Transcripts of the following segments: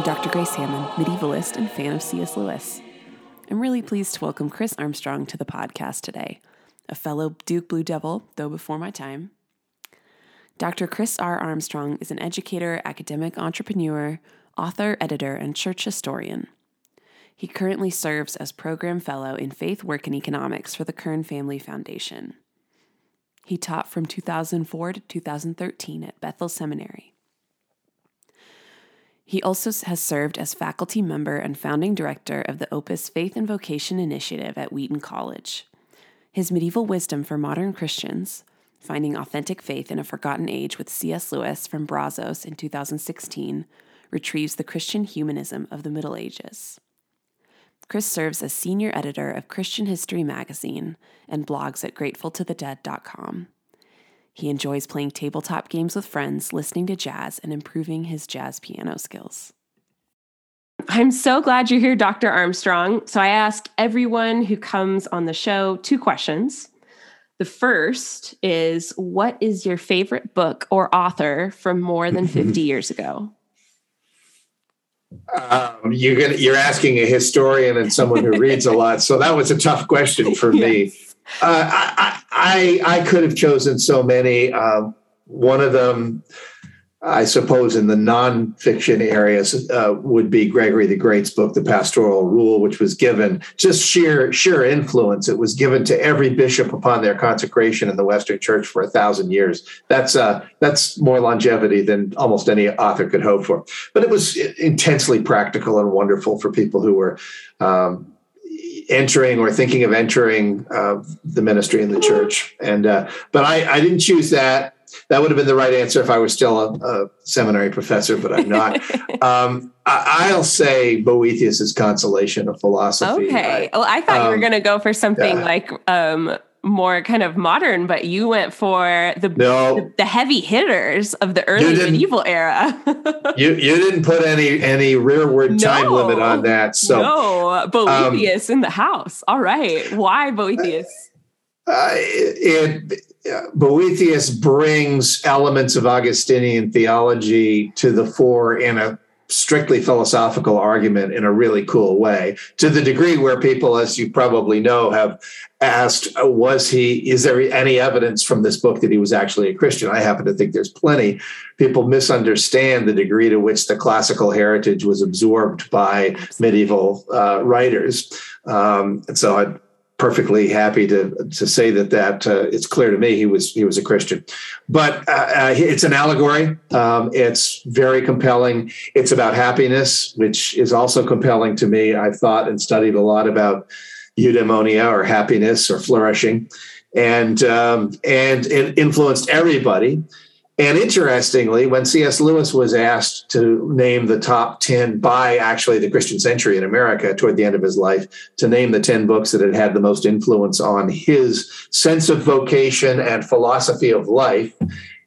I'm Dr. Grace Hammond, medievalist and fan of C.S. Lewis. I'm really pleased to welcome Chris Armstrong to the podcast today, a fellow Duke Blue Devil, though before my time. Dr. Chris R. Armstrong is an educator, academic entrepreneur, author, editor, and church historian. He currently serves as Program Fellow in Faith, Work, and Economics for the Kern Family Foundation. He taught from 2004 to 2013 at Bethel Seminary. He also has served as faculty member and founding director of the Opus Faith and Vocation Initiative at Wheaton College. His medieval wisdom for modern Christians, Finding Authentic Faith in a Forgotten Age with C.S. Lewis from Brazos in 2016, retrieves the Christian humanism of the Middle Ages. Chris serves as senior editor of Christian History magazine and blogs at gratefultothedead.com. He enjoys playing tabletop games with friends, listening to jazz, and improving his jazz piano skills. I'm so glad you're here, Dr. Armstrong. So, I ask everyone who comes on the show two questions. The first is What is your favorite book or author from more than 50 years ago? Um, you're gonna, you're asking a historian and someone who reads a lot, so that was a tough question for yes. me. Uh, I, I, I could have chosen so many. Um, one of them, I suppose, in the nonfiction areas, uh, would be Gregory the Great's book, The Pastoral Rule, which was given just sheer sheer influence. It was given to every bishop upon their consecration in the Western Church for a thousand years. That's uh, that's more longevity than almost any author could hope for. But it was intensely practical and wonderful for people who were. Um, entering or thinking of entering uh, the ministry in the church. And uh, but I, I didn't choose that. That would have been the right answer if I was still a, a seminary professor, but I'm not. um, I, will say Boethius's Consolation of Philosophy. Okay. I, well, I thought um, you were um, going to go for something yeah. like um, more kind of modern, but you went for the no, the, the, heavy hitters of the early medieval era. you you didn't put any any rearward time limit on that. So no, Boethius um, in the house. All right, why Boethius? Uh, it, Boethius brings elements of Augustinian theology to the fore in a strictly philosophical argument in a really cool way to the degree where people as you probably know have asked was he is there any evidence from this book that he was actually a christian? I happen to think there's plenty. People misunderstand the degree to which the classical heritage was absorbed by medieval uh, writers. Um, and so i perfectly happy to to say that that uh, it's clear to me he was he was a Christian, but uh, uh, it's an allegory. Um, it's very compelling. It's about happiness, which is also compelling to me. I've thought and studied a lot about eudaimonia or happiness or flourishing, and um, and it influenced everybody. And interestingly, when C.S. Lewis was asked to name the top 10 by actually the Christian century in America toward the end of his life, to name the 10 books that had had the most influence on his sense of vocation and philosophy of life,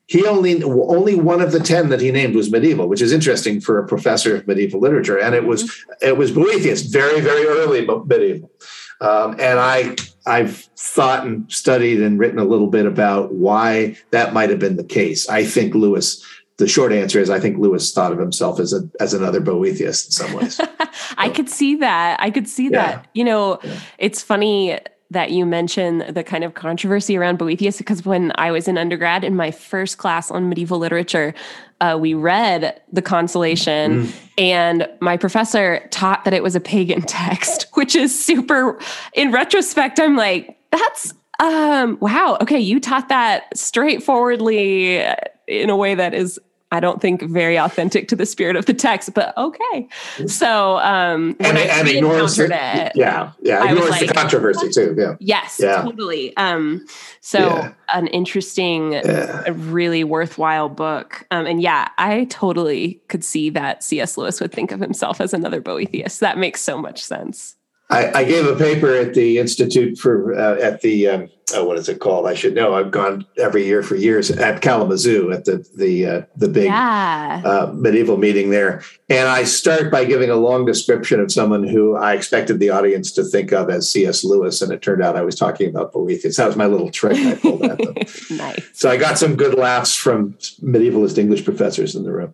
he only only one of the 10 that he named was medieval which is interesting for a professor of medieval literature and it was it was boethius very very early medieval um, and I I've thought and studied and written a little bit about why that might have been the case. I think Lewis. The short answer is I think Lewis thought of himself as a as another Boethius in some ways. I could see that. I could see yeah. that. You know, yeah. it's funny that you mention the kind of controversy around Boethius because when I was in undergrad in my first class on medieval literature, uh, we read the Consolation, mm. and my professor taught that it was a pagan text, which is super. In retrospect, I'm like, that's um wow okay you taught that straightforwardly in a way that is I don't think very authentic to the spirit of the text, but okay. So um and, and ignores it, it, yeah, yeah, ignores like, the controversy too. Yeah. Yes, yeah. totally. Um so yeah. an interesting, yeah. really worthwhile book. Um and yeah, I totally could see that C.S. Lewis would think of himself as another Boethius. That makes so much sense. I, I, gave a paper at the Institute for uh, at the um, oh, what is it called? I should know. I've gone every year for years at Kalamazoo at the the uh, the big yeah. uh, medieval meeting there, and I start by giving a long description of someone who I expected the audience to think of as C.S. Lewis, and it turned out I was talking about Boethius. That was my little trick I pulled at them. nice. So I got some good laughs from medievalist English professors in the room.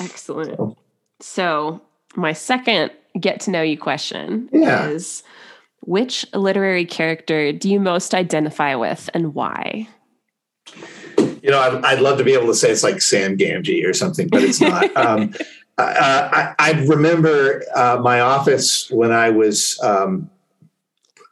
Excellent. So, so my second get to know you question yeah. is which literary character do you most identify with and why? You know, I'd, I'd love to be able to say it's like Sam Gamgee or something, but it's not. um, I, I, remember uh, my office when I was um,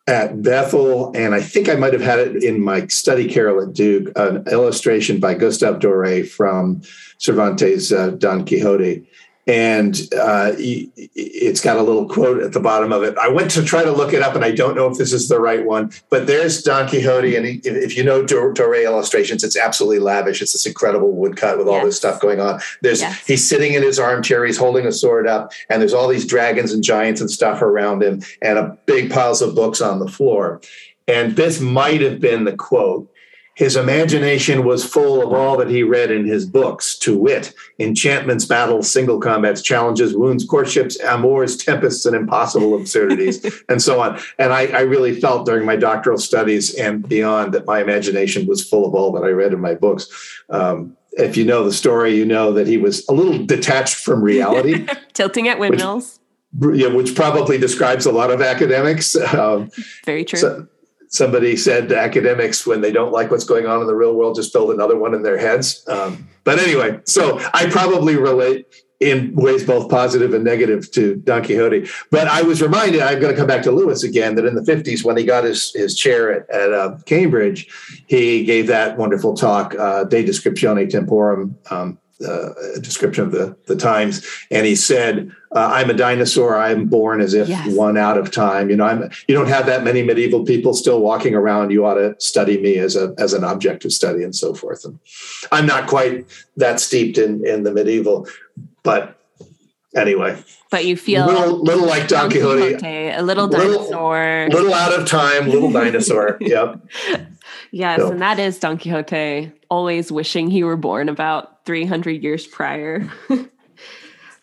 at Bethel, and I think I might have had it in my study carrel at Duke, an illustration by Gustave Doré from Cervantes' uh, Don Quixote and uh, it's got a little quote at the bottom of it. I went to try to look it up, and I don't know if this is the right one. But there's Don Quixote, and if you know Doré illustrations, it's absolutely lavish. It's this incredible woodcut with yes. all this stuff going on. There's yes. he's sitting in his armchair, he's holding a sword up, and there's all these dragons and giants and stuff around him, and a big piles of books on the floor. And this might have been the quote his imagination was full of all that he read in his books, to wit, enchantments, battles, single combats, challenges, wounds, courtships, amours, tempests, and impossible absurdities, and so on. And I, I, really felt during my doctoral studies and beyond that my imagination was full of all that I read in my books. Um, if you know the story, you know that he was a little detached from reality, tilting at windmills. Which, yeah, which probably describes a lot of academics. Um, Very true. So, somebody said to academics when they don't like what's going on in the real world just build another one in their heads. Um, but anyway so i probably relate in ways both positive and negative to don quixote. But i was reminded i'm going to come back to lewis again that in the 50s when he got his, his chair at, at uh, cambridge he gave that wonderful talk uh, de descriptione temporum um, uh, description of the, the times and he said uh, i'm a dinosaur i'm born as if yes. one out of time you know i'm you don't have that many medieval people still walking around you ought to study me as a as an object of study and so forth and i'm not quite that steeped in in the medieval but anyway but you feel little, little like Don, Quixote, a little dinosaur, little, little out of time, little dinosaur. Yep. Yes, so. and that is Don Quixote, always wishing he were born about 300 years prior.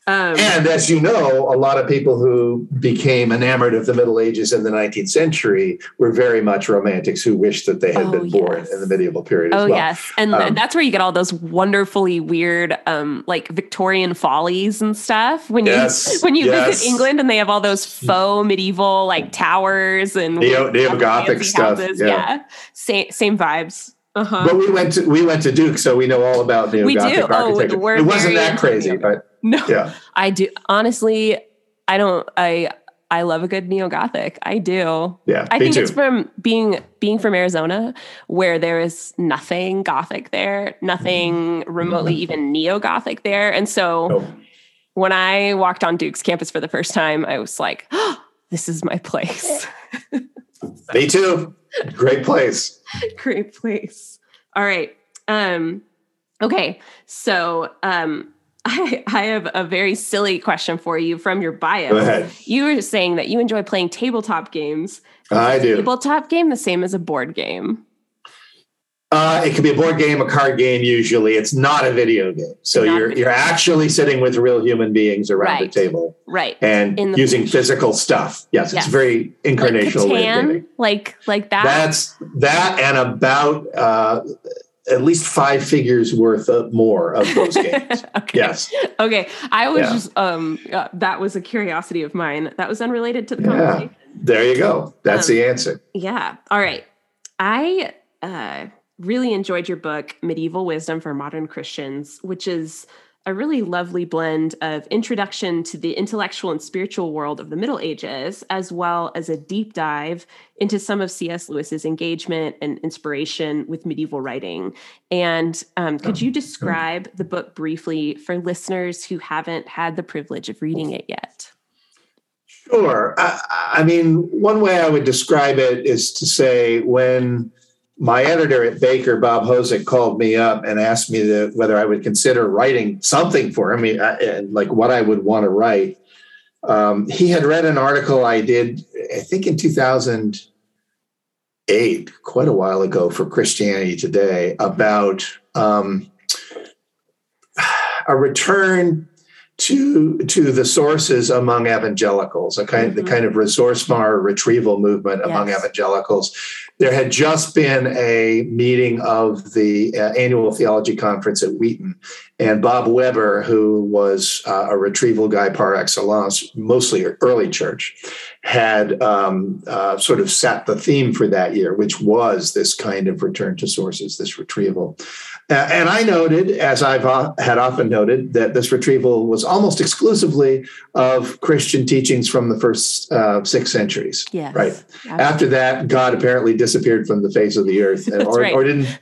Um, and as you know, a lot of people who became enamored of the Middle Ages in the 19th century were very much romantics who wished that they had oh, been yes. born in the medieval period. Oh, well. yes. And um, that's where you get all those wonderfully weird, um, like Victorian follies and stuff. When yes, you when you yes. visit England and they have all those faux medieval like towers and Neo, Neo Gothic stuff. Yeah. yeah. Same, same vibes. Uh-huh. But we went to we went to Duke, so we know all about neo Gothic oh, architecture. Oh, it wasn't that crazy, but no, yeah. I do honestly. I don't. I I love a good neo Gothic. I do. Yeah, I think too. it's from being being from Arizona, where there is nothing Gothic there, nothing remotely mm-hmm. even neo Gothic there, and so nope. when I walked on Duke's campus for the first time, I was like, oh, "This is my place." Me too. Great place. Great place. All right. Um, okay. So um, I, I have a very silly question for you from your bio. Go ahead. You were saying that you enjoy playing tabletop games. I do. Tabletop game the same as a board game? Uh, it could be a board game, a card game. Usually, it's not a video game. So not you're you're actually sitting with real human beings around right. the table, right? And using physical stuff. Yes, yes, it's very incarnational like Catan, like like that. That's that, and about uh, at least five figures worth of more of those games. okay. Yes. Okay. I was yeah. just um uh, that was a curiosity of mine. That was unrelated to the yeah. There you go. That's um, the answer. Yeah. All right. I uh really enjoyed your book Medieval Wisdom for Modern Christians, which is a really lovely blend of introduction to the intellectual and spiritual world of the Middle Ages, as well as a deep dive into some of C.S. Lewis's engagement and inspiration with medieval writing. And um, could you describe the book briefly for listeners who haven't had the privilege of reading it yet? Sure. I, I mean, one way I would describe it is to say when my editor at Baker, Bob Hosack, called me up and asked me to, whether I would consider writing something for him, and like what I would want to write. Um, he had read an article I did, I think in 2008, quite a while ago, for Christianity Today about um, a return to to the sources among evangelicals, a kind mm-hmm. the kind of resource ressourcement retrieval movement yes. among evangelicals there had just been a meeting of the uh, annual theology conference at Wheaton, And Bob Webber, who was uh, a retrieval guy par excellence, mostly early church, had um, uh, sort of set the theme for that year, which was this kind of return to sources, this retrieval. Uh, and I noted, as I've uh, had often noted, that this retrieval was almost exclusively of Christian teachings from the first uh, six centuries. Yes, right. Absolutely. After that, God apparently disappeared from the face of the earth, or, right. or didn't.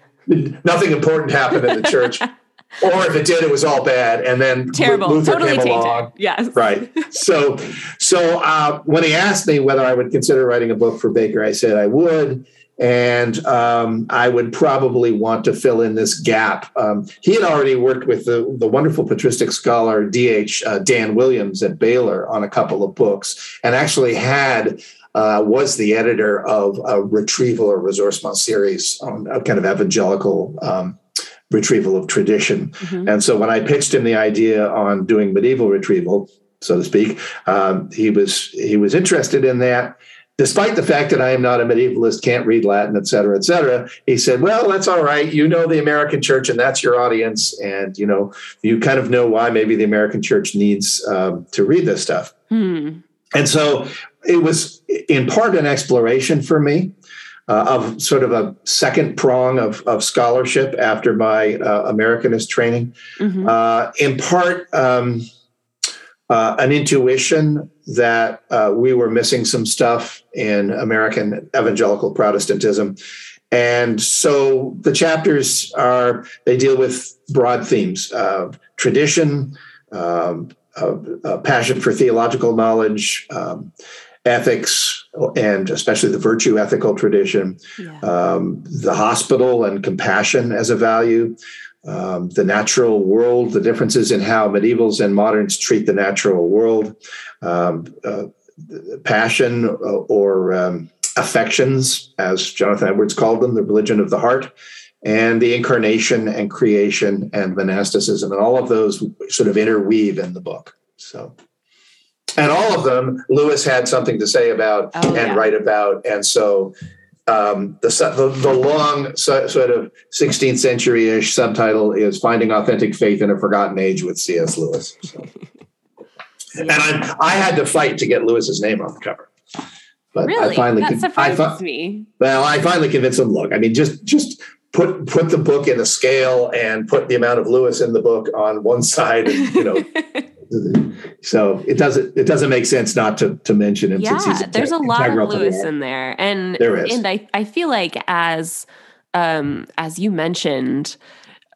Nothing important happened in the church. or if it did, it was all bad. And then terrible, Luther totally came along. Yes, right. So, so uh, when he asked me whether I would consider writing a book for Baker, I said I would and um, I would probably want to fill in this gap. Um, he had already worked with the, the wonderful patristic scholar D.H. Uh, Dan Williams at Baylor on a couple of books, and actually had uh, was the editor of a retrieval or ressourcement series on a kind of evangelical um, retrieval of tradition. Mm-hmm. And so when I pitched him the idea on doing medieval retrieval, so to speak, um, he was he was interested in that despite the fact that I am not a medievalist, can't read Latin, et cetera, et cetera, he said, well, that's all right. You know the American church and that's your audience. And, you know, you kind of know why maybe the American church needs um, to read this stuff. Hmm. And so it was in part an exploration for me. Uh, of sort of a second prong of, of scholarship after my uh, Americanist training. Mm-hmm. Uh, in part, um, uh, an intuition that uh, we were missing some stuff in American evangelical Protestantism. And so the chapters are, they deal with broad themes uh, tradition, um, passion for theological knowledge, um, ethics, and especially the virtue ethical tradition, yeah. um, the hospital and compassion as a value, um, the natural world, the differences in how medievals and moderns treat the natural world, um, uh, passion uh, or um, affections, as Jonathan Edwards called them, the religion of the heart, and the incarnation and creation and monasticism. And all of those sort of interweave in the book. So, and all of them, Lewis had something to say about oh, and yeah. write about. And so um, the, the, the long sort of 16th century ish subtitle is Finding Authentic Faith in a Forgotten Age with C.S. Lewis. So. yeah. And I, I had to fight to get Lewis's name on the cover. But really? I finally that surprises I, me. Well, I finally convinced him. Look, I mean, just just put put the book in a scale and put the amount of Lewis in the book on one side, and, you know, so it doesn't it doesn't make sense not to to mention him. Yeah, there's a lot of Lewis in there, and there is. and I I feel like as um as you mentioned.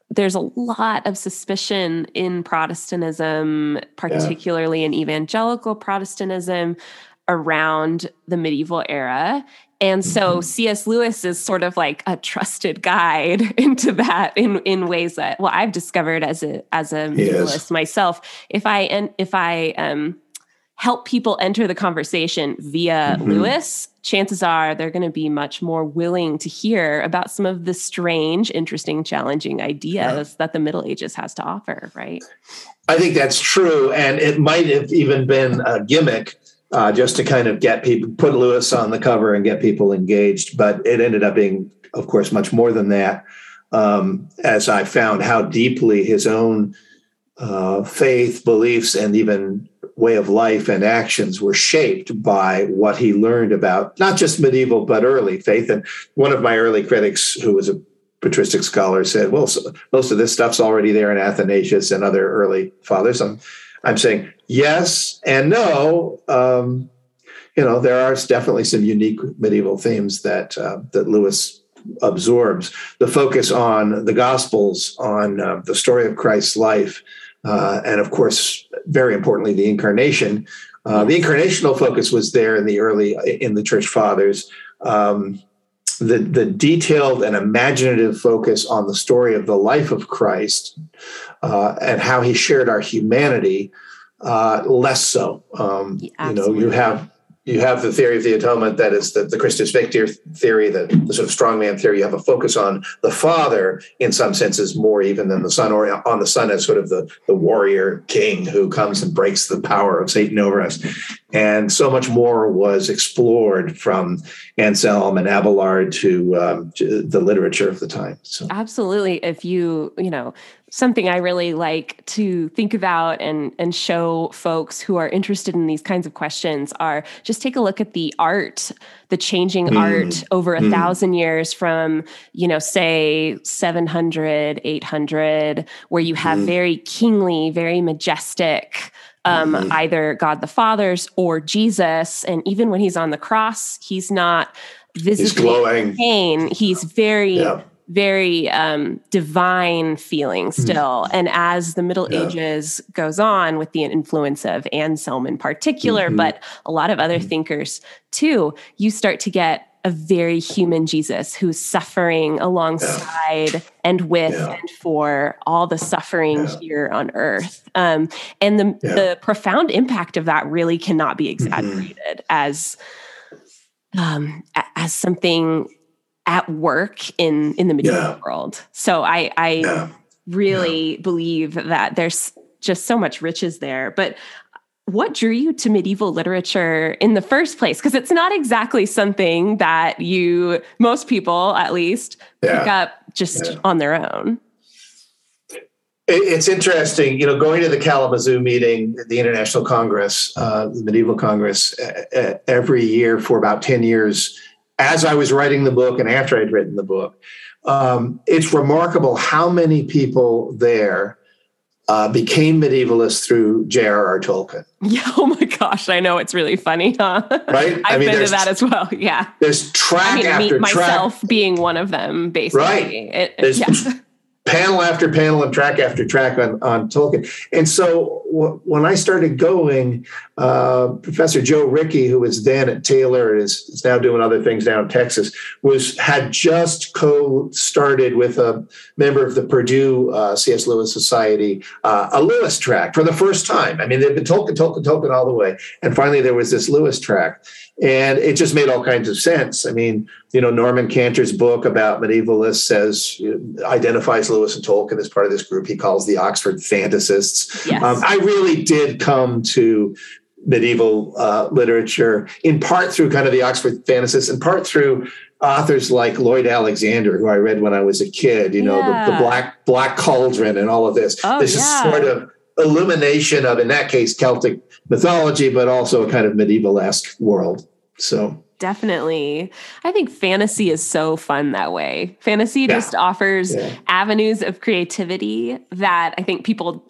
There's a lot of suspicion in Protestantism, particularly yeah. in evangelical Protestantism, around the medieval era. And so mm-hmm. C.S. Lewis is sort of like a trusted guide into that in, in ways that well I've discovered as a as a medievalist myself. If I and if I um, help people enter the conversation via mm-hmm. Lewis, chances are they're going to be much more willing to hear about some of the strange, interesting, challenging ideas yeah. that the Middle Ages has to offer. Right. I think that's true, and it might have even been a gimmick uh, just to kind of get people put Lewis on the cover and get people engaged. But it ended up being, of course, much more than that. Um, as I found how deeply his own uh, faith, beliefs, and even way of life and actions were shaped by what he learned about not just medieval but early faith. And one of my early critics, who was a patristic scholar, said, "Well, so most of this stuff's already there in Athanasius and other early fathers." I'm, I'm saying yes and no. Um, you know, there are definitely some unique medieval themes that uh, that Lewis absorbs. The focus on the Gospels, on uh, the story of Christ's life, uh, and of course, very importantly, the incarnation. Uh, the incarnational focus was there in the early in the Church Fathers. Um, the, the detailed and imaginative focus on the story of the life of Christ uh, and how he shared our humanity uh, less so. Um, you know, you have you have the theory of the atonement that is the, the Christus Victor theory, the, the sort of strongman theory. You have a focus on the Father in some senses more even than the Son, or on the Son as sort of the, the warrior king who comes and breaks the power of Satan over us. And so much more was explored from Anselm and Abelard to, um, to the literature of the time. So. Absolutely. If you, you know, something I really like to think about and and show folks who are interested in these kinds of questions are just take a look at the art, the changing mm. art over a mm. thousand years from, you know, say 700, 800, where you have mm. very kingly, very majestic, um, mm-hmm. either God the Father's or Jesus. And even when he's on the cross, he's not visibly in pain. He's very yeah very um, divine feeling hmm. still. Mm-hmm. And as the Middle yeah. Ages goes on, with the influence of Anselm in particular, mm-hmm. but a lot of other mm-hmm. thinkers too, you start to get a very human Jesus who's suffering alongside yeah. and with yeah. and for all the suffering yeah. here on earth. Um, and the, the profound impact of that really cannot be mm-hmm. exaggerated mm-hmm. as um, as something at work in in the medieval yeah. world. So I I yeah. really yeah. believe that there's just so much riches there. But what drew you to medieval literature in the first place? Because it's not exactly something that you most people at least pick up just on their own. It's interesting, you know, going to the Kalamazoo meeting, the International Congress, uh, the Medieval Congress, uh, every year for about 10 years as I was writing the book and after I'd written the book. Um, it's remarkable how many people there uh, became medievalists through J.R.R. Tolkien. Yeah. Oh my gosh. I know it's really funny, huh? Right. I've I mean, been to that as well. Yeah. There's track I mean, after me, track. Myself being one of them, basically. Right. It, there's yeah. panel after panel and track after track on, on Tolkien. And so w- when I started going, uh, Professor Joe Ricke, who was then at Taylor and is, is, now doing other things down in Texas, was had just co-started with a member of the Purdue uh, C.S. Lewis Society uh, a Lewis track for the first time. I mean, they've been Tolkien, Tolkien, Tolkien all the way, and finally there was this Lewis track and it just made all kinds of sense. I mean, you know, Norman Cantor's book about medievalists says identifies Lewis and Tolkien as part of this group he calls the Oxford Fantasists. Yes. Um, I really did come to medieval uh, literature in part through kind of the Oxford Fantasists, in part through authors like Lloyd Alexander, who I read when I was a kid. You know, yeah. the, the, Black Black Cauldron and all of this. Oh, this yeah. is sort of illumination of, in that case, Celtic mythology, but also a kind of medieval esque world. So definitely. I think fantasy is so fun that way. Fantasy yeah. just offers yeah. avenues of creativity that I think people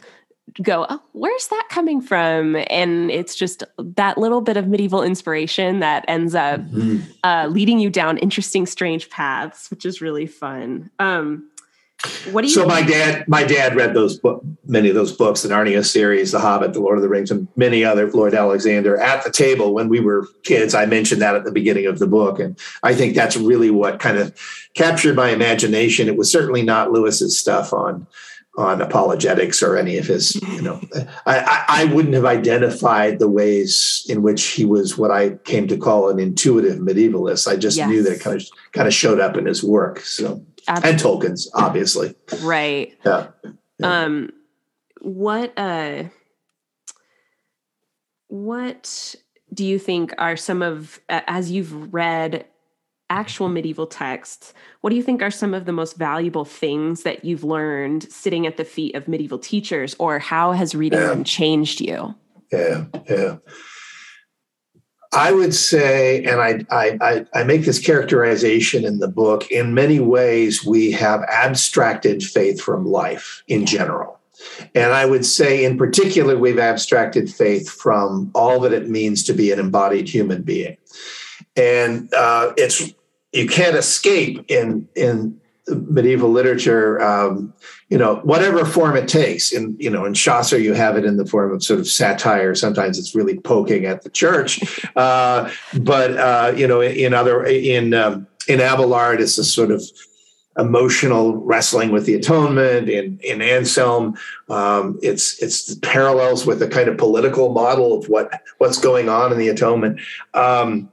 go, oh, where's that coming from? And it's just that little bit of medieval inspiration that ends up mm-hmm. uh, leading you down interesting, strange paths, which is really fun. Um, what do you? So my dad, my dad read those book, many of those books, the Narnia series, The Hobbit, The Lord of the Rings, and many other. Lloyd Alexander at the table when we were kids. I mentioned that at the beginning of the book, and I think that's really what kind of captured my imagination. It was certainly not Lewis's stuff on on apologetics or any of his. You know, I, I wouldn't have identified the ways in which he was what I came to call an intuitive medievalist. I just yes. knew that it kind of kind of showed up in his work. So. Absolutely. and Tolkien's, obviously. Right. Yeah. yeah. Um, what uh, what do you think are some of as you've read actual medieval texts? What do you think are some of the most valuable things that you've learned sitting at the feet of medieval teachers, or how has reading yeah. them changed you? Yeah. Yeah. I would say, and I, I, I make this characterization in the book, in many ways, we have abstracted faith from life in general. And I would say, in particular, we've abstracted faith from all that it means to be an embodied human being. And uh, it's you can't escape in in medieval literature, um, you know, whatever form it takes. In you know, in Chaucer, you have it in the form of sort of satire. Sometimes it's really poking at the church, uh, but uh, you know, in other in um, in Abelard, it's a sort of emotional wrestling with the atonement. In in Anselm, um, it's it's parallels with a kind of political model of what what's going on in the atonement. Um,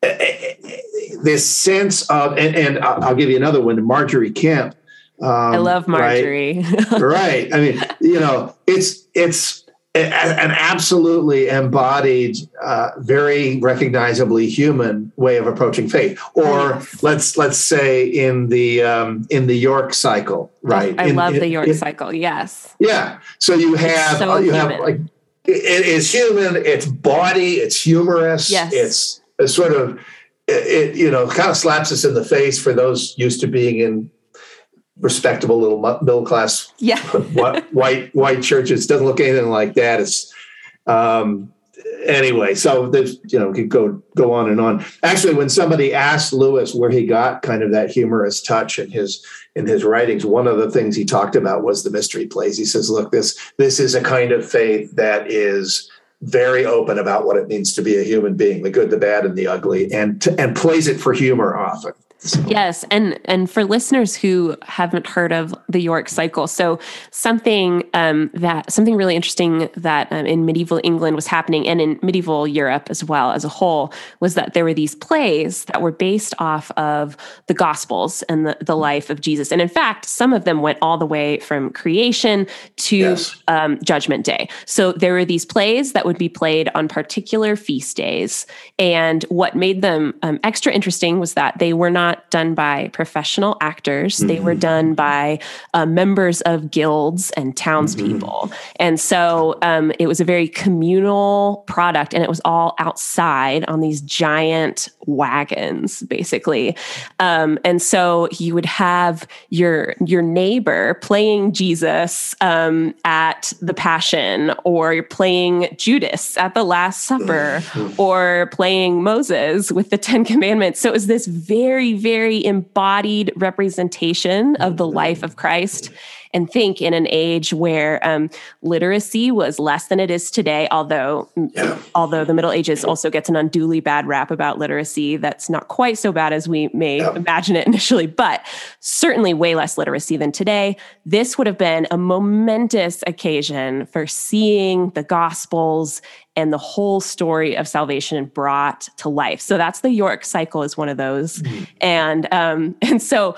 this sense of, and, and I'll give you another one, Margery Kempe. Um, I love Margery. Right? right. I mean, you know, it's it's an absolutely embodied, uh, very recognizably human way of approaching faith. Or yes. let's let's say in the um, in the York cycle, right? I in, love in, the York in, cycle. Yes. Yeah. So you have so uh, you human. have like it is human. It's body. It's humorous. Yes. It's a sort of it, you know kind of slaps us in the face for those used to being in respectable little middle class yeah. white white churches. Doesn't look anything like that. It's um anyway so there's you know could go go on and on. Actually when somebody asked lewis where he got kind of that humorous touch in his in his writings one of the things he talked about was the mystery plays. He says look this this is a kind of faith that is very open about what it means to be a human being the good the bad and the ugly and and plays it for humor often Yes, and and for listeners who haven't heard of the York cycle, so something um, that something really interesting that um, in medieval England was happening, and in medieval Europe as well as a whole, was that there were these plays that were based off of the Gospels and the, the life of Jesus, and in fact, some of them went all the way from creation to yes. um, Judgment Day. So there were these plays that would be played on particular feast days, and what made them um, extra interesting was that they were not not done by professional actors. Mm-hmm. They were mm-hmm. done by uh, members of guilds and townspeople. Mm-hmm. And so um, it was a very communal product, and it was all outside on these giant wagons, basically. Um, and so you would have your your neighbor playing Jesus um, at the Passion, or you're playing Judas at the Last Supper, or playing Moses with the Ten Commandments. So it was this very very embodied representation of the mm-hmm. life of Christ. And think in an age where um, literacy was less than it is today, although yeah. although the Middle Ages also gets an unduly bad rap about literacy, that's not quite so bad as we may yeah. imagine it initially, but certainly way less literacy than today. This would have been a momentous occasion for seeing the Gospels and the whole story of salvation brought to life. So that's the York cycle is one of those. Mm-hmm. And um, and so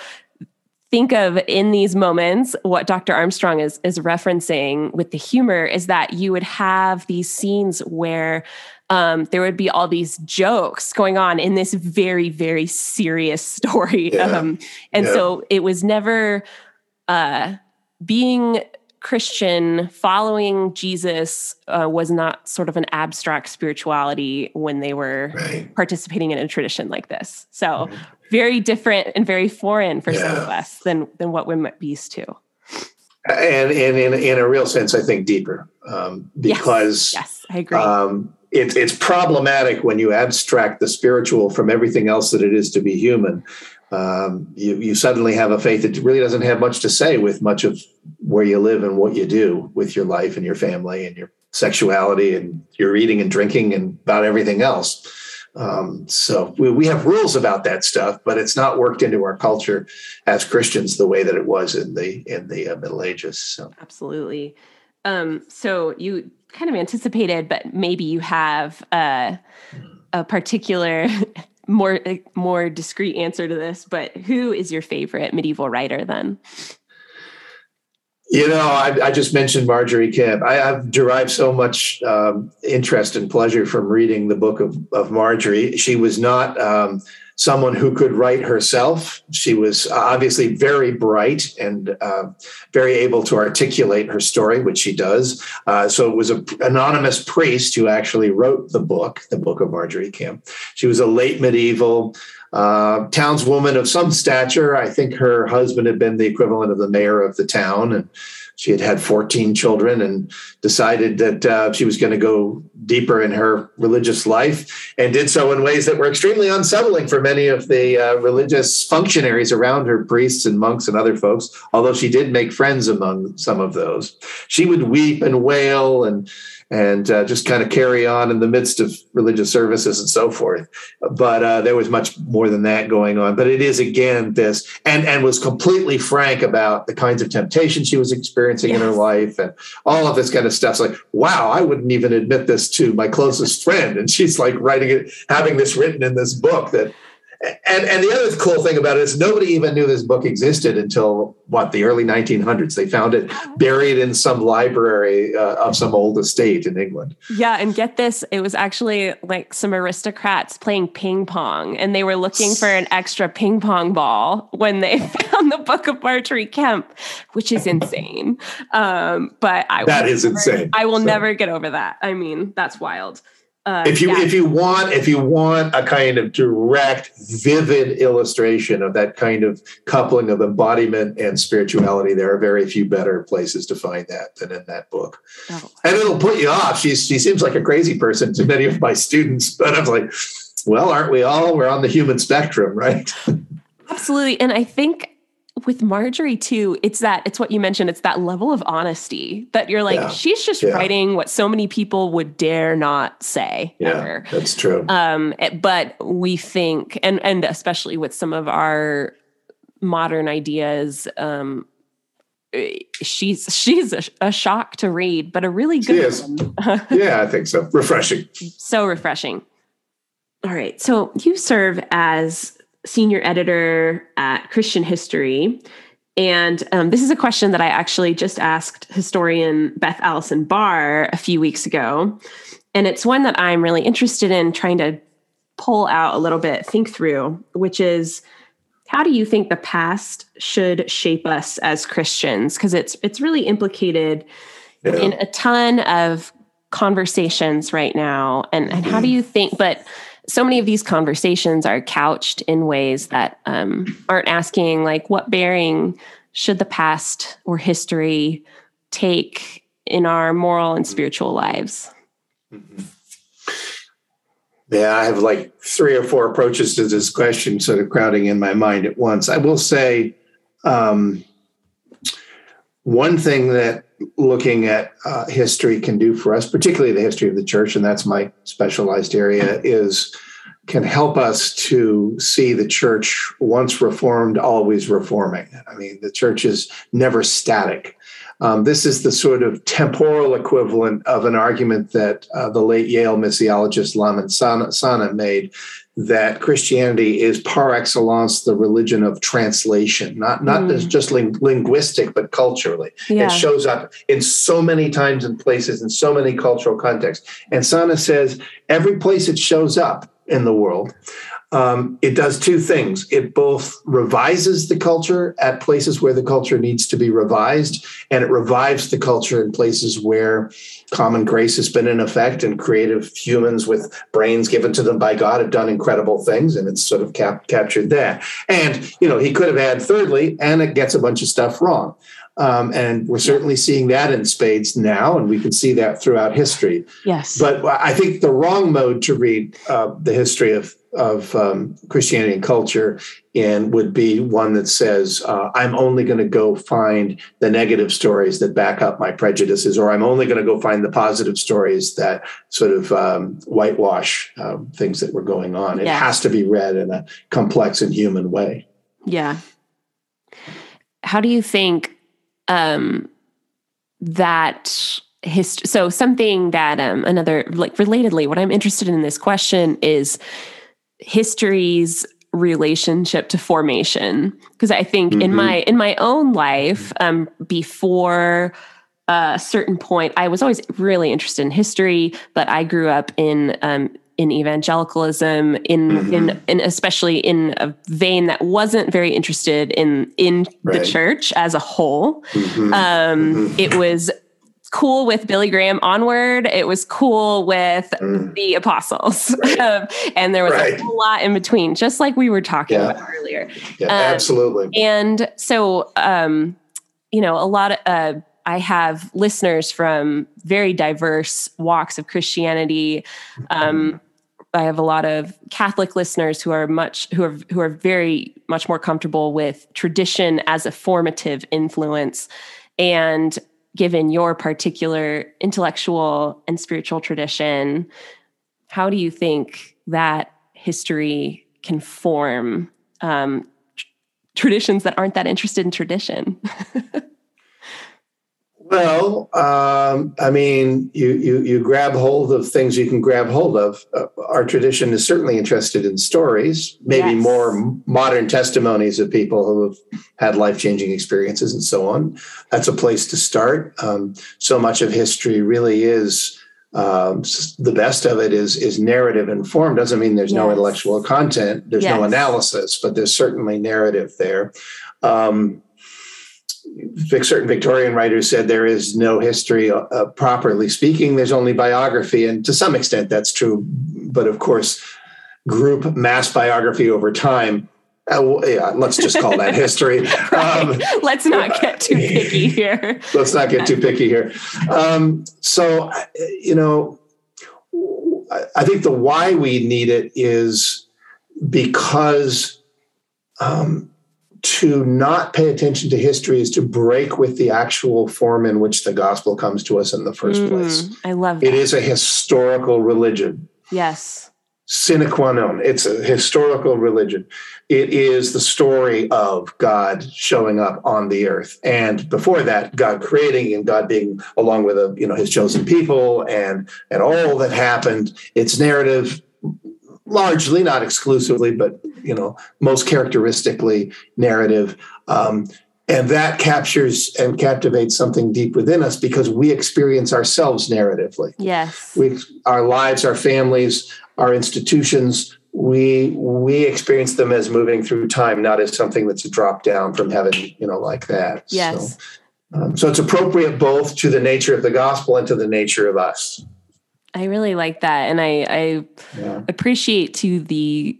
think of in these moments what Dr. Armstrong is is referencing with the humor is that you would have these scenes where um, there would be all these jokes going on in this very very serious story, yeah. um, and yeah. so it was never uh, being Christian, following Jesus uh, was not sort of an abstract spirituality when they were right. participating in a tradition like this. So, right. Very different and very foreign for yeah. some of us than than what we might be used to. And, and in, in a real sense, I think deeper um, because yes, yes, I agree. Um, it, it's problematic when you abstract the spiritual from everything else that it is to be human um, you, you suddenly have a faith that really doesn't have much to say with much of where you live and what you do with your life and your family and your sexuality and your eating and drinking and about everything else. Um, so we, we have rules about that stuff, but it's not worked into our culture as Christians the way that it was in the in the uh, Middle Ages. So absolutely. Um, so you kind of anticipated, but maybe you have uh, a particular more more discreet answer to this, but who is your favorite medieval writer then? You know, I, I just mentioned Margery Kempe. I, have derived so much um, interest and pleasure from reading the book of, of Margery. She was not um, someone who could write herself. She was obviously very bright and uh, very able to articulate her story, which she does. Uh, so it was an anonymous priest who actually wrote the book, the book of Margery Kempe. She was a late medieval uh, townswoman of some stature. I think her husband had been the equivalent of the mayor of the town, and she had had 14 children and decided that uh, she was going to go deeper in her religious life and did so in ways that were extremely unsettling for many of the uh, religious functionaries around her, priests and monks and other folks, although she did make friends among some of those. She would weep and wail and and uh, just kind of carry on in the midst of religious services and so forth. But uh, there was much more than that going on. But it is again this, and and was completely frank about the kinds of temptations she was experiencing yes. in her life and all of this kind of stuff. It's like, wow, I wouldn't even admit this to my closest friend, and she's like writing it, having this written in this book that and and the other cool thing about it is nobody even knew this book existed until what the early 1900s. They found it buried in some library uh, of some old estate in England. Yeah, and get this, it was actually like some aristocrats playing ping pong, and they were looking for an extra ping pong ball when they found the Book of Margery Kempe, which is insane. Um, but I that is never, insane. I will so. never get over that. I mean, that's wild. Uh, if you yeah. if you want if you want a kind of direct, vivid illustration of that kind of coupling of embodiment and spirituality, there are very few better places to find that than in that book. Oh. And it'll put you off. She's she seems like a crazy person to many of my students, but i'm like, well, aren't we all? We're on the human spectrum, right? Absolutely, and I think with Margery too, it's that it's what you mentioned. It's that level of honesty that you're like, yeah. she's just yeah. writing what so many people would dare not say. Yeah, ever. that's true. Um, but we think, and and especially with some of our modern ideas, um, she's she's a, a shock to read, but a really good one. yeah, I think so. Refreshing. So refreshing. All right. So you serve as senior editor at Christian History. And um, this is a question that I actually just asked historian Beth Allison Barr a few weeks ago. And it's one that I'm really interested in trying to pull out a little bit, think through, which is how do you think the past should shape us as Christians? Because it's it's really implicated yeah. in a ton of conversations right now. And, and how do you think, but so many of these conversations are couched in ways that um, aren't asking like what bearing should the past or history take in our moral and spiritual lives mm-hmm. yeah i have like three or four approaches to this question sort of crowding in my mind at once i will say um, one thing that looking at uh, history can do for us, particularly the history of the church, and that's my specialized area, is can help us to see the church once reformed, always reforming. I mean, the church is never static. Um, this is the sort of temporal equivalent of an argument that uh, the late Yale missiologist Lamin Sanneh made that Christianity is par excellence the religion of translation, not not mm. just ling- linguistic, but culturally. Yeah. It shows up in so many times and places in so many cultural contexts. And Sanneh says every place it shows up in the world um, it does two things. It both revises the culture at places where the culture needs to be revised, and it revives the culture in places where common grace has been in effect and creative humans with brains given to them by God have done incredible things, and it's sort of cap- captured that. And, you know, he could have had thirdly, and it gets a bunch of stuff wrong. Um, and we're certainly seeing that in spades now, and we can see that throughout history. Yes. But I think the wrong mode to read uh, the history of of um, Christianity and culture and would be one that says, uh, I'm only going to go find the negative stories that back up my prejudices, or I'm only going to go find the positive stories that sort of um, whitewash uh, things that were going on. It has to be read in a complex and human way. Yeah. How do you think um, that history? So, something that um, another, like relatedly, what I'm interested in this question is history's relationship to formation because i think mm-hmm. in my in my own life um before a certain point i was always really interested in history but i grew up in um in evangelicalism in mm-hmm. in in especially in a vein that wasn't very interested in in right. the church as a whole mm-hmm. um mm-hmm. it was cool with Billy Graham onward. It was cool with mm. the apostles. Right. um, and there was right. a whole lot in between, just like we were talking yeah. about earlier. Yeah, um, absolutely. And so, um, you know, a lot of, uh, I have listeners from very diverse walks of Christianity. Um, I have a lot of Catholic listeners who are much who are who are very much more comfortable with tradition as a formative influence and given your particular intellectual and spiritual tradition, how do you think that history can form um, traditions that aren't that interested in tradition? Well, um, I mean, you, you you grab hold of things you can grab hold of. Uh, our tradition is certainly interested in stories, maybe Yes. more modern testimonies of people who have had life changing experiences and so on. That's a place to start. Um, so much of history really is um, the best of it is is narrative informed. Doesn't mean there's no intellectual content. There's no analysis, but there's certainly narrative there. Um, certain Victorian writers said there is no history, uh, properly speaking. There's only biography, and to some extent that's true. But of course, group mass biography over time. Uh, well, yeah, let's just call that history. Um, Let's not get too picky here. let's not get too picky here. Um, so, you know, I- I think the why we need it is because um, to not pay attention to history is to break with the actual form in which the gospel comes to us in the first place. Mm, I love that. It is a historical religion Yes. sine qua non. It's a historical religion. It is the story of God showing up on the earth, and before that, God creating and God being along with a, you know His chosen people, and and all that happened. It's narrative, largely, not exclusively, but you know most characteristically narrative. Um, and that captures and captivates something deep within us because we experience ourselves narratively Yes. we our lives our families our institutions we we experience them as moving through time not as something that's a drop down from heaven you know like that Yes. so, um, so it's appropriate both to the nature of the gospel and to the nature of us I really like that. And I, I yeah appreciate too the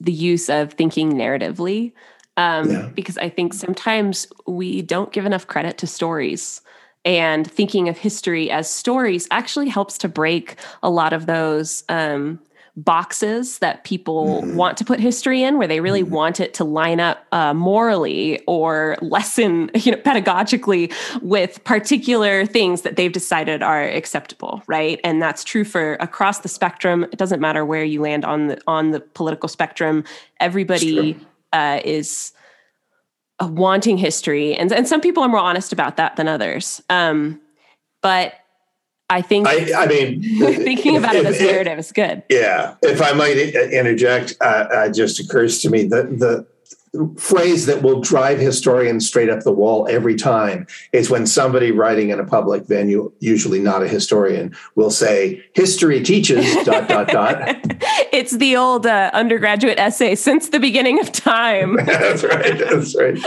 the use of thinking narratively. Um, Yeah. because I think sometimes we don't give enough credit to stories. And thinking of history as stories actually helps to break a lot of those um, boxes that people Mhm. want to put history in, where they really Mhm. want it to line up uh, morally or lesson, you know, pedagogically with particular things that they've decided are acceptable, right? And that's true for across the spectrum. It doesn't matter where you land on the on the political spectrum. Everybody uh, is uh, wanting history, and and some people are more honest about that than others. Um, but I think i i mean thinking about it as if- narrative is good. Yeah, if I might interject, uh, uh, just occurs to me that the phrase that will drive historians straight up the wall every time is when somebody writing in a public venue, usually not a historian, will say, "History teaches dot dot dot." it's the old uh, undergraduate essay since the beginning of time. that's right. That's right.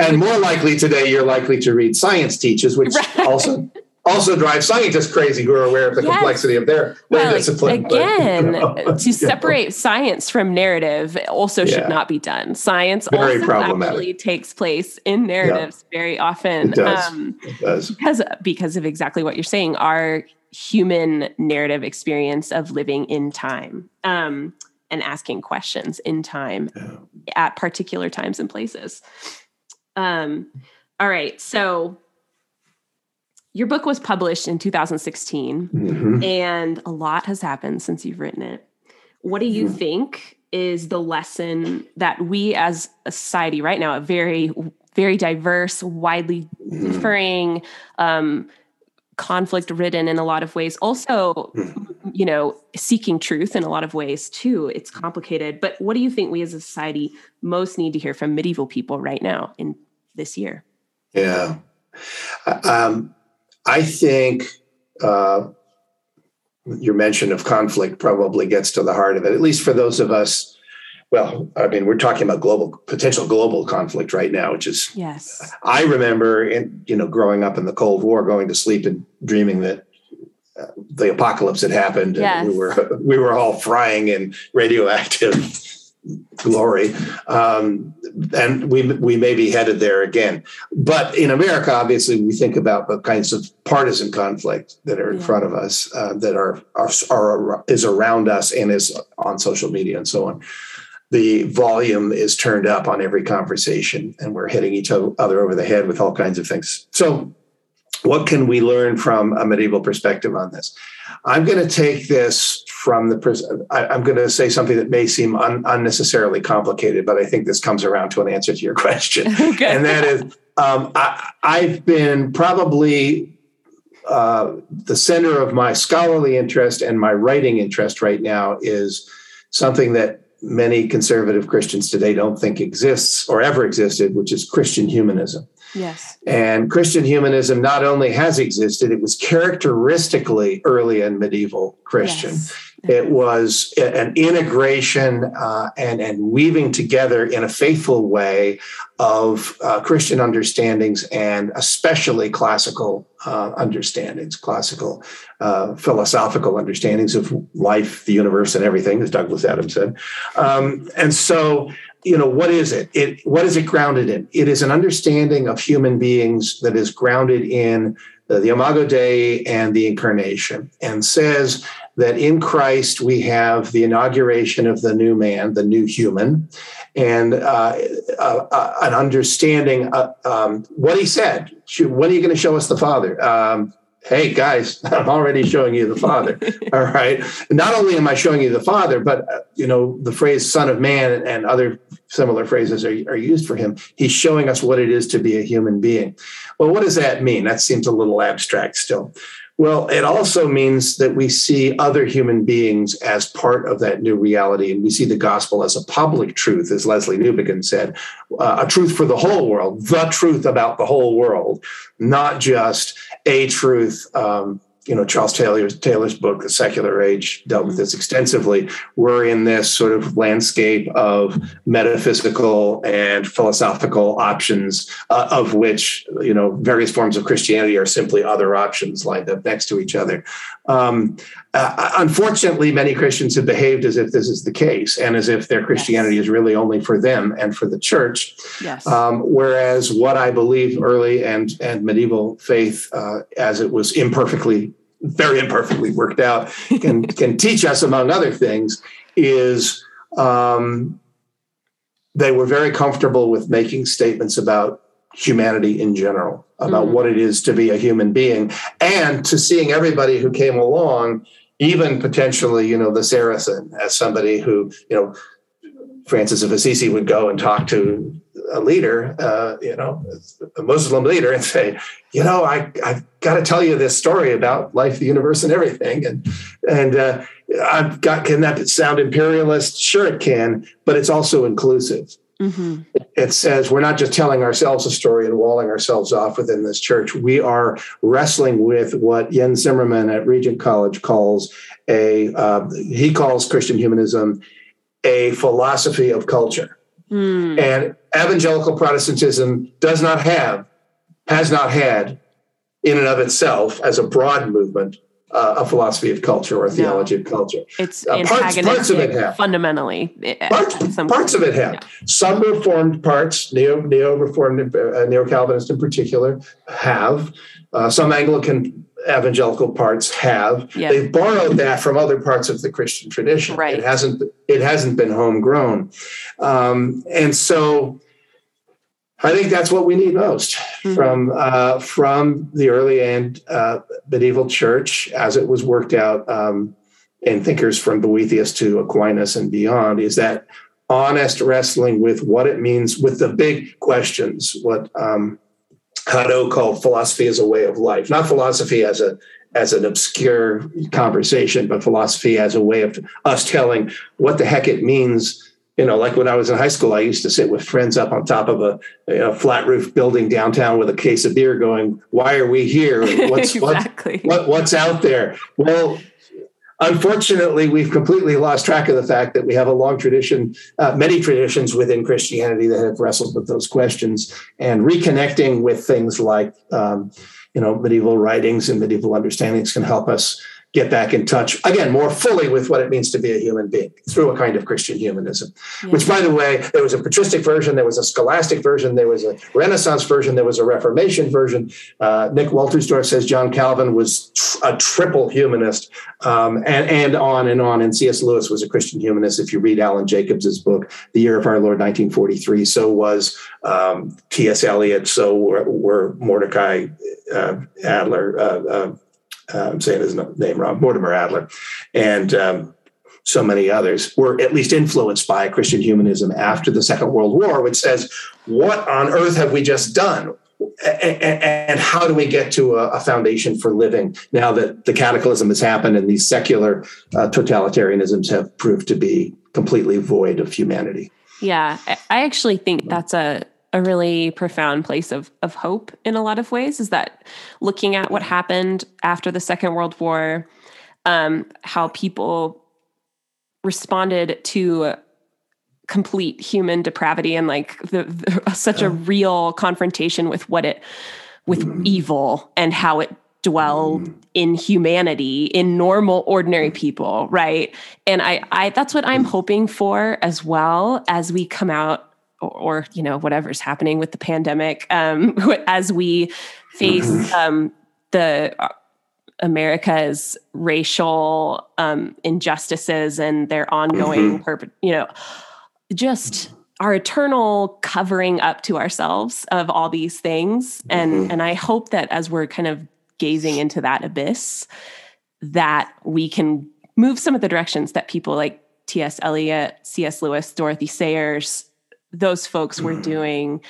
And more likely today, you're likely to read science teaches, which Right. also also drives scientists crazy who are aware of the Yes. complexity of their, well, discipline. but, again, you know, to know. separate science from narrative also Yeah. should not be done. Science Very also actually takes place in narratives very often. It does. Um, It does. because because of exactly what you're saying our human narrative experience of living in time um, and asking questions in time Yeah. at particular times and places um, all right so your book was published in 2016 Mhm. and a lot has happened since you've written it what do you Mhm. think is the lesson that we as a society right now a very very diverse widely Mhm. differing um, conflict ridden in a lot of ways also you know seeking truth in a lot of ways too it's complicated but what do you think we as a society most need to hear from medieval people right now in this year Yeah. Um, I think uh, your mention of conflict probably gets to the heart of it, at least for those of us. Well, I mean, we're talking about global potential global conflict right now, which is yes I remember, in, you know, growing up in the Cold War, going to sleep and dreaming that uh, the apocalypse had happened, and we were we were all frying in radioactive glory, um, and we we may be headed there again. But in America, obviously, we think about the kinds of partisan conflict that are in Yeah. front of us, uh, that are, are are is around us and is on social media and so on the volume is turned up on every conversation and we're hitting each other over the head with all kinds of things. So, what can we learn from a medieval perspective on this? I'm going to take this from the, I, I'm going to say something that may seem un, unnecessarily complicated, but I think this comes around to an answer to your question. okay And that is, um, I, have been probably uh, the center of my scholarly interest and my writing interest right now is something that many conservative Christians today don't think exists or ever existed, which is Christian humanism. Yes. And Christian humanism not only has existed, it was characteristically early and medieval Christian. Yes. It was an integration uh, and, and weaving together in a faithful way of uh, Christian understandings and especially classical uh, understandings, classical uh, philosophical understandings of life, the universe, and everything, as Douglas Adams said. Um, and so, you know, what is it? It what is it grounded in? It is an understanding of human beings that is grounded in the, the Imago Dei and the Incarnation, and says that in Christ we have the inauguration of the new man, the new human, and uh, uh, uh, an understanding uh, um, what he said. When are you going to show us the Father? Um, hey guys i'm already showing you the father all right? Not only am i showing you the father but uh, you know the phrase son of man and other similar phrases are, are used for him. He's showing us what it is to be a human being. Well what does that mean? That seems a little abstract still well, it also means that we see other human beings as part of that new reality, and we see the gospel as a public truth, as Lesslie Newbigin said, uh, a truth for the whole world, the truth about the whole world, not just a truth um, you know Charles Taylor's Taylor's book, The Secular Age, dealt with this extensively. We're in this sort of landscape of metaphysical and philosophical options, uh, of which you know various forms of Christianity are simply other options lined up next to each other. Um, uh, unfortunately, many Christians have behaved as if this is the case, and as if their Christianity yes. is really only for them and for the church. Yes. Um, whereas what I believe early and and medieval faith, uh, as it was imperfectly very imperfectly worked out can can teach us among other things is um, they were very comfortable with making statements about humanity in general about mm what it is to be a human being and to seeing everybody who came along even potentially you know the saracen as somebody who you know francis of assisi would go and talk to a leader, uh, you know, a Muslim leader, and say, you know, I I've got to tell you this story about life, the universe, and everything, and and uh, I've got can that sound imperialist? Sure, it can, but it's also inclusive. Mm-hmm. It says we're not just telling ourselves a story and walling ourselves off within this church. We are wrestling with what Jens Zimmermann at Regent College calls a uh, he calls Christian humanism a philosophy of culture. Mm. And evangelical Protestantism does not have, has not had in and of itself as a broad movement uh, a philosophy of culture or a theology no. of culture. It's uh, parts, parts of it have fundamentally. Eh, parts, parts of it have yeah. some reformed parts, neo neo reformed, uh, neo Calvinist in particular, have uh, some Anglican evangelical parts have. Yep. They've borrowed that from other parts of the Christian tradition. Right. It hasn't it hasn't been homegrown, um, and so I think that's what we need most mm-hmm. from uh, from the early and uh, medieval church as it was worked out um, in thinkers from Boethius to Aquinas and beyond. Is that honest wrestling with what it means with the big questions, what um, Hadot called philosophy as a way of life, not philosophy as a as an obscure conversation, but philosophy as a way of us telling what the heck it means. You know, like when I was in high school, I used to sit with friends up on top of a, a flat roof building downtown with a case of beer, going, "Why are we here? What's exactly. what, what's out there?" Well, Unfortunately, we've completely lost track of the fact that we have a long tradition, uh, many traditions within Christianity that have wrestled with those questions and reconnecting with things like, um, you know, medieval writings and medieval understandings can help us get back in touch again more fully with what it means to be a human being through a kind of Christian humanism. Yeah. Which, by the way, there was a patristic version, there was a scholastic version, there was a Renaissance version, there was a Reformation version. Uh, Nick Wolterstorff says John Calvin was tr- a triple humanist, um, and and on and on. And C.S. Lewis was a Christian humanist. If you read Alan Jacobs's book, The Year of Our Lord, 1943, so was um, T.S. Eliot, so were, were Mordecai uh, Adler. Uh, uh I'm saying his name wrong, Mortimer Adler, and um, so many others were at least influenced by Christian humanism after the Second World War, which says, What on earth have we just done? and how do we get to a, foundation for living now that the cataclysm has happened and these secular uh, totalitarianisms have proved to be completely void of humanity? Yeah, I actually think that's a a really profound place of of hope in a lot of ways. Is that looking at what happened after the Second World War, um, how people responded to complete human depravity and like the, the such a real confrontation with what it with mm. evil and how it dwelled mm. in humanity in normal ordinary people right and i i that's what i'm hoping for as well as we come out or, or you know whatever's happening with the pandemic um as we face mm-hmm. um the uh, America's racial um, injustices and their ongoing, mm-hmm. perp- you know, just our eternal covering up to ourselves of all these things and mm-hmm. and i hope that as we're kind of gazing into that abyss that we can move some of the directions that people like ts eliot cs lewis dorothy sayers those folks were doing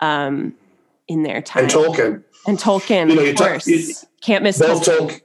um, in their time and tolkien and tolkien you know, of course you, can't miss tolkien.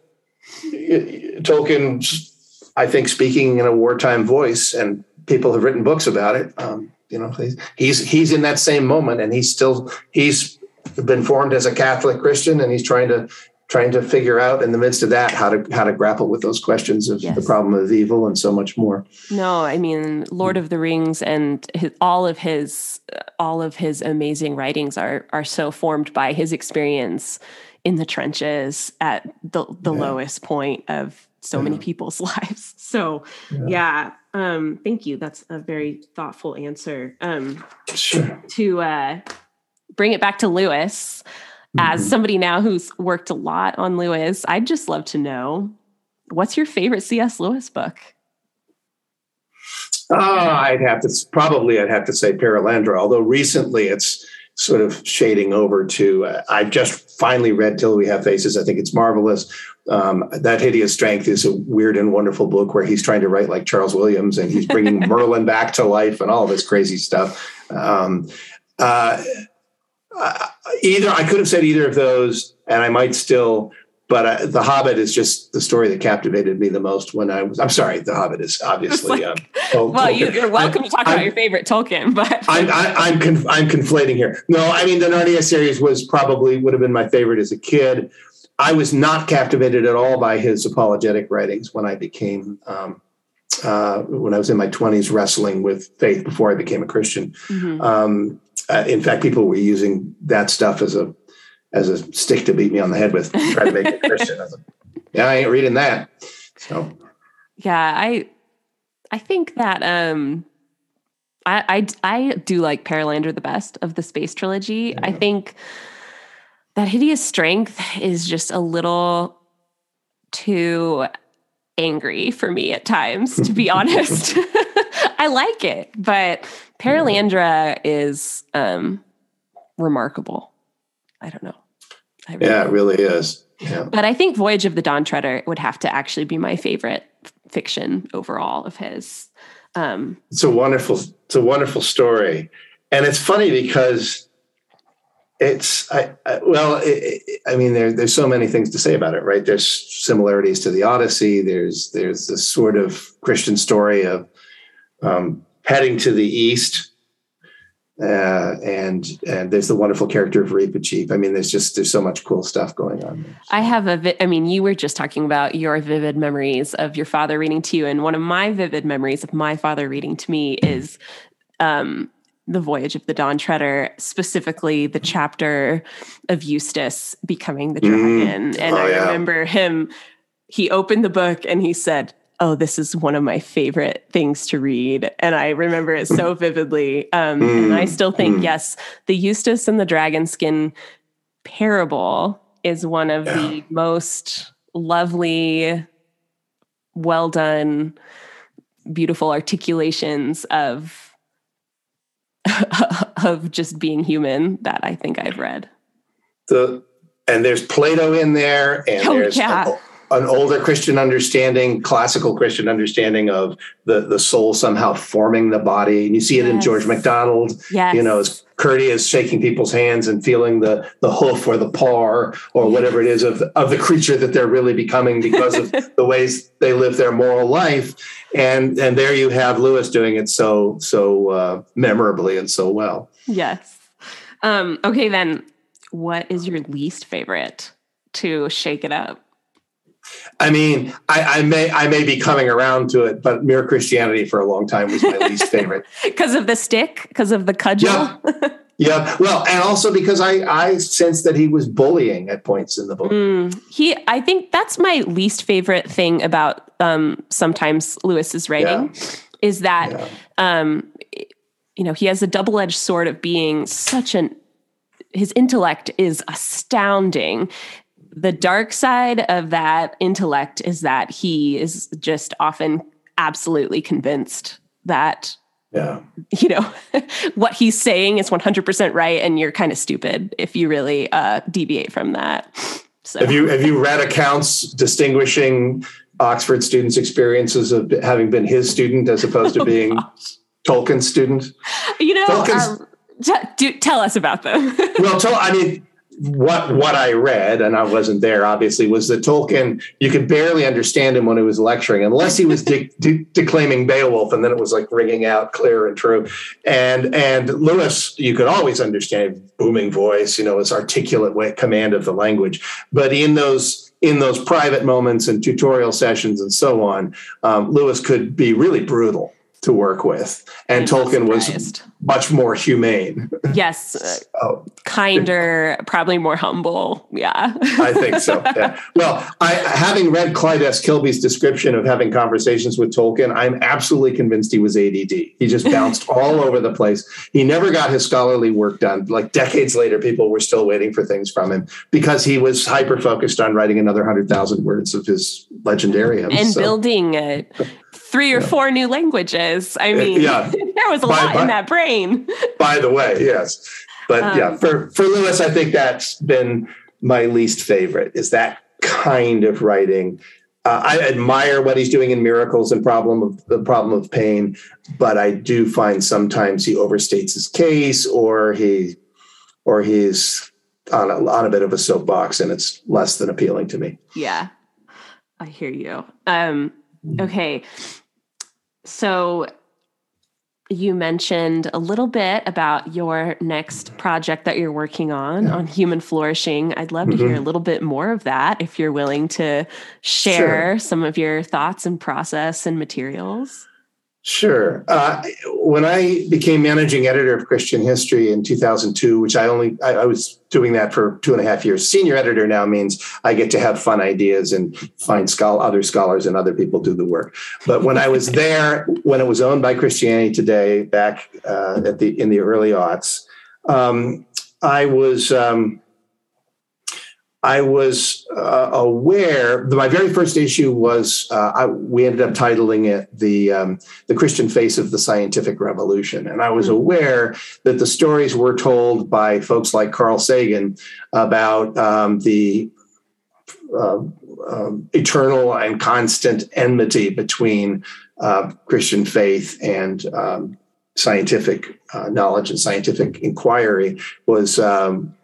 tolkien tolkien i think speaking in a wartime voice and people have written books about it. Um, you know, he's he's in that same moment, and he's still he's been formed as a Catholic Christian, and he's trying to trying to figure out in the midst of that how to how to grapple with those questions of yes. the problem of evil and so much more. No, I mean Lord of the Rings and his, all of his all of his amazing writings are are so formed by his experience in the trenches at the the yeah. lowest point of so yeah. many people's lives. So yeah. yeah. Um, thank you. That's a very thoughtful answer. Um sure. to uh bring it back to Lewis, mm-hmm. as somebody now who's worked a lot on Lewis, I'd just love to know what's your favorite C.S. Lewis book? Oh, I'd have to probably I'd have to say Perelandra, although recently it's sort of shading over to uh, I've just finally read Till We Have Faces. I think it's marvelous. Um, that hideous strength is a weird and wonderful book where he's trying to write like Charles Williams and he's bringing Merlin back to life and all this crazy stuff. Um, uh, either I could have said either of those, and I might still but uh, the Hobbit is just the story that captivated me the most when I was. I'm sorry, the Hobbit is obviously. Like, um, well, you, are welcome I, to talk I'm, about your favorite Tolkien, but I'm I, I'm, conf, I'm conflating here. No, I mean the Narnia series was probably would have been my favorite as a kid. I was not captivated at all by his apologetic writings when I became. Um, uh, when I was in my 20s, wrestling with faith before I became a Christian. Mm-hmm. Um, uh, in fact, people were using that stuff as a as a stick to beat me on the head with, try to make it Christian. I like, yeah, I ain't reading that. So, yeah, I, I think that, um, I, I, I do like Perelandra the best of the space trilogy. Yeah. I think that hideous strength is just a little too angry for me at times, to be honest. I like it, but Perelandra is um, remarkable. I don't know. I really yeah, it really is. Yeah. But I think Voyage of the Dawn Treader would have to actually be my favorite fiction overall of his. Um, it's a wonderful, it's a wonderful story, and it's funny because it's I, I well, it, I mean, there, there's so many things to say about it, right? There's similarities to the Odyssey. There's there's this sort of Christian story of um, heading to the east uh, and and there's the wonderful character of Reepicheep. I mean, there's just there's so much cool stuff going on. There. I have a vi- I mean, you were just talking about your vivid memories of your father reading to you, and one of my vivid memories of my father reading to me is um, the voyage of the Dawn Treader, specifically the chapter of Eustace becoming the dragon. Mm. And oh, I yeah. remember him. He opened the book and he said, oh, this is one of my favorite things to read. And I remember it so vividly. Um, mm, and I mm, still think, mm. yes, the Eustace and the dragon skin parable is one of yeah. the most lovely, well done, beautiful articulations of of just being human that I think I've read. The and there's Plato in there, and oh, there's yeah an older Christian understanding, classical Christian understanding of the, the soul somehow forming the body. And you see it yes. in George MacDonald, yes. you know, as Curdie is shaking people's hands and feeling the, the hoof or the paw or whatever it is of, of the creature that they're really becoming because of the ways they live their moral life. And, and there you have Lewis doing it so, so uh, memorably and so well. Yes. Um, okay, then what is your least favorite to shake it up? I mean, I, I, may I may be coming around to it, but Mere Christianity for a long time was my least favorite because of the stick, because of the cudgel. Yeah. yeah, well, and also because I I sense that he was bullying at points in the book. Mm, he, I think that's my least favorite thing about um, sometimes Lewis's writing yeah. is that yeah. um, you know he has a double edged sword of being such an his intellect is astounding the dark side of that intellect is that he is just often absolutely convinced that yeah. you know what he's saying is 100% right and you're kind of stupid if you really uh, deviate from that. So have you have you read accounts distinguishing oxford students experiences of having been his student as opposed to oh, being tolkien's student? You know um, t- do, tell us about them. Well tell, i mean what what I read, and I wasn't there, obviously, was that Tolkien. You could barely understand him when he was lecturing, unless he was de- de- declaiming Beowulf, and then it was like ringing out clear and true. And and Lewis, you could always understand booming voice, you know, his articulate way, command of the language. But in those in those private moments and tutorial sessions and so on, um, Lewis could be really brutal to work with, and Tolkien was much more humane. Yes, oh. kinder, probably more humble. Yeah, I think so. Yeah. Well, I, having read Clyde S. Kilby's description of having conversations with Tolkien, I'm absolutely convinced he was ADD. He just bounced all over the place. He never got his scholarly work done. Like decades later, people were still waiting for things from him because he was hyper focused on writing another hundred thousand words of his legendarium and so. building a three or yeah. four new languages. I mean, yeah. there was a by, lot by, in that brain. by the way, yes. But um, yeah, for, for Lewis, I think that's been my least favorite is that kind of writing. Uh, I admire what he's doing in Miracles and Problem of the Problem of Pain, but I do find sometimes he overstates his case or he or he's on a, on a bit of a soapbox and it's less than appealing to me. Yeah. I hear you. Um, okay. So you mentioned a little bit about your next project that you're working on yeah. on human flourishing. I'd love mm-hmm. to hear mm-hmm. a little bit more of that if you're willing to share sure. some of your thoughts and process and materials. Sure. Uh, when I became managing editor of Christian History in 2002, which I only I, I, was doing that for two and a half years. Senior editor now means I get to have fun ideas and find scholar, other scholars and other people do the work. But when I was there, when it was owned by Christianity Today back uh, at the in the early aughts, um, I was. Um, I was uh, aware. My very first issue was uh, I, we ended up titling it the um, the Christian face of the scientific revolution, and I was hmm. aware that the stories were told by folks like Carl Sagan about um, the uh, um, eternal and constant enmity between uh, Christian faith and um, scientific uh, knowledge and scientific inquiry was um,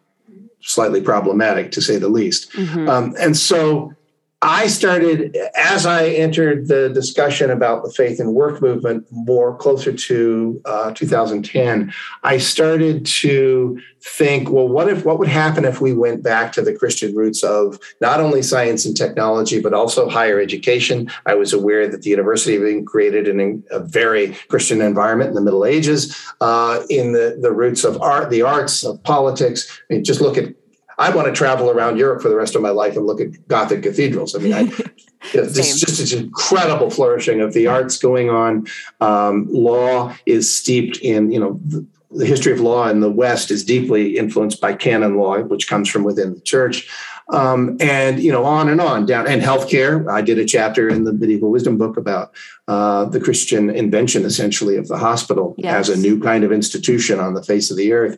slightly problematic to say the least. Mm-hmm. Um, and so I started, as I entered the discussion about the faith and work movement more closer to uh, 2010, I started to think, well, what if, what would happen if we went back to the Christian roots of not only science and technology, but also higher education? I was aware that the university had been created in a very Christian environment in the Middle Ages, uh, in the, the roots of art, the arts, of politics. I mean, just look at I want to travel around Europe for the rest of my life and look at Gothic cathedrals. I mean, I, it's just an incredible flourishing of the arts going on. Um, law is steeped in, you know, the, the, history of law in the West is deeply influenced by canon law, which comes from within the church. Um, and you know on and on down and healthcare. I did a chapter in the medieval wisdom book about uh, the Christian invention, essentially, of the hospital yes. as a new kind of institution on the face of the earth.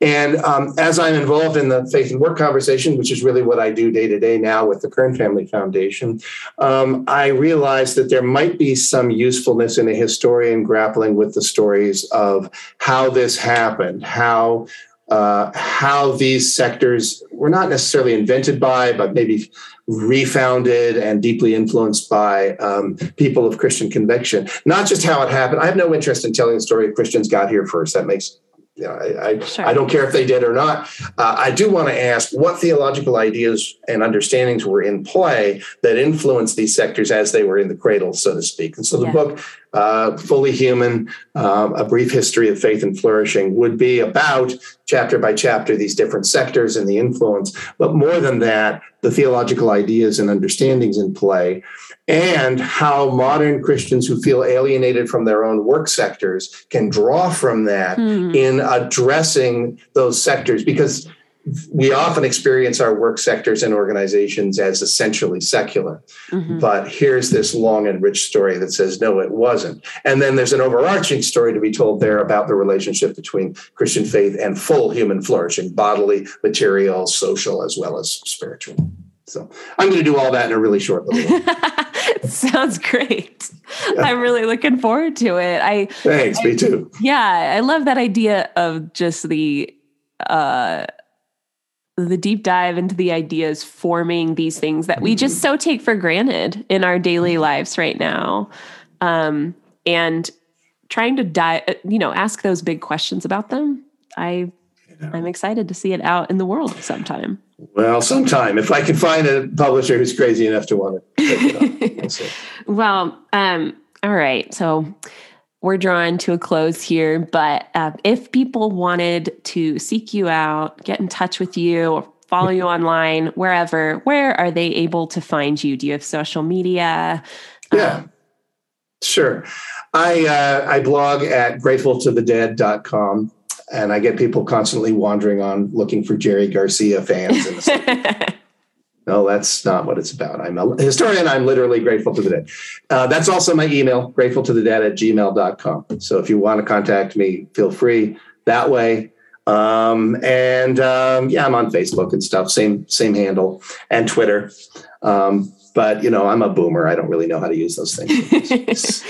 And um, as I'm involved in the faith and work conversation, which is really what I do day to day now with the Kern Family Foundation, um, I realized that there might be some usefulness in a historian grappling with the stories of how this happened, how uh, how these sectors were not necessarily invented by, but maybe refounded and deeply influenced by um, people of Christian conviction. Not just how it happened. I have no interest in telling the story of Christians got here first. That makes you know, I, I, sure. I, don't care if they did or not. Uh, I do want to ask what theological ideas and understandings were in play that influenced these sectors as they were in the cradle, so to speak. And so the yeah. book, uh, Fully Human, uh, A Brief History of Faith and Flourishing, would be about chapter by chapter these different sectors and the influence. But more than that, the theological ideas and understandings in play and how modern Christians who feel alienated from their own work sectors can draw from that hmm. in addressing those sectors because we often experience our work sectors and organizations as essentially secular. Mm-hmm. But here's this long and rich story that says, no, it wasn't. And then there's an overarching story to be told there about the relationship between Christian faith and full human flourishing, bodily, material, social, as well as spiritual. So I'm going to do all that in a really short little Sounds great. Yeah. I'm really looking forward to it. I Thanks, I, me too. Yeah, I love that idea of just the uh the deep dive into the ideas forming these things that we just mm-hmm. so take for granted in our daily lives right now. Um and trying to dive you know, ask those big questions about them. I I'm excited to see it out in the world sometime. Well, sometime if I can find a publisher who's crazy enough to want it. well, um, all right. So we're drawing to a close here, but uh, if people wanted to seek you out, get in touch with you, or follow you online, wherever, where are they able to find you? Do you have social media? Yeah, um, sure. I uh, I blog at gratefultothedead.com and I get people constantly wandering on looking for Jerry Garcia fans. no, that's not what it's about. I'm a historian. I'm literally grateful to the dead. Uh, that's also my email, grateful to the dead at gmail.com. So if you want to contact me, feel free that way. Um, and um, yeah, I'm on Facebook and stuff. Same same handle and Twitter. Um, but you know, I'm a boomer. I don't really know how to use those things.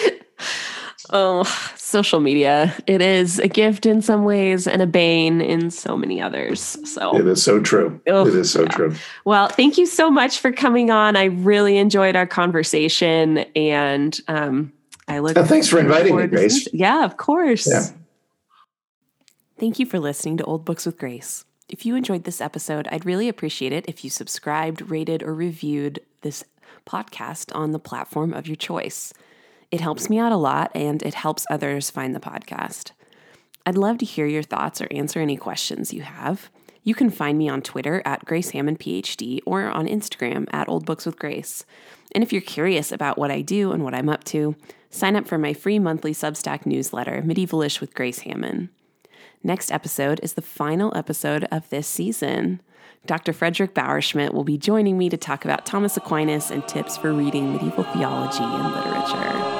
oh, social media. It is a gift in some ways and a bane in so many others. So it is so true. It is so yeah. true. Well, thank you so much for coming on. I really enjoyed our conversation and um, I look oh, thanks for inviting me, Grace. Yeah, of course. Yeah. Thank you for listening to Old Books with Grace. If you enjoyed this episode, I'd really appreciate it if you subscribed, rated, or reviewed this podcast on the platform of your choice. It helps me out a lot and it helps others find the podcast. I'd love to hear your thoughts or answer any questions you have. You can find me on Twitter at Grace Hamman PhD or on Instagram at Old Books with Grace. And if you're curious about what I do and what I'm up to, sign up for my free monthly Substack newsletter, Medievalish with Grace Hamman. Next episode is the final episode of this season. Dr. Frederick Bauerschmidt will be joining me to talk about Thomas Aquinas and tips for reading medieval theology and literature.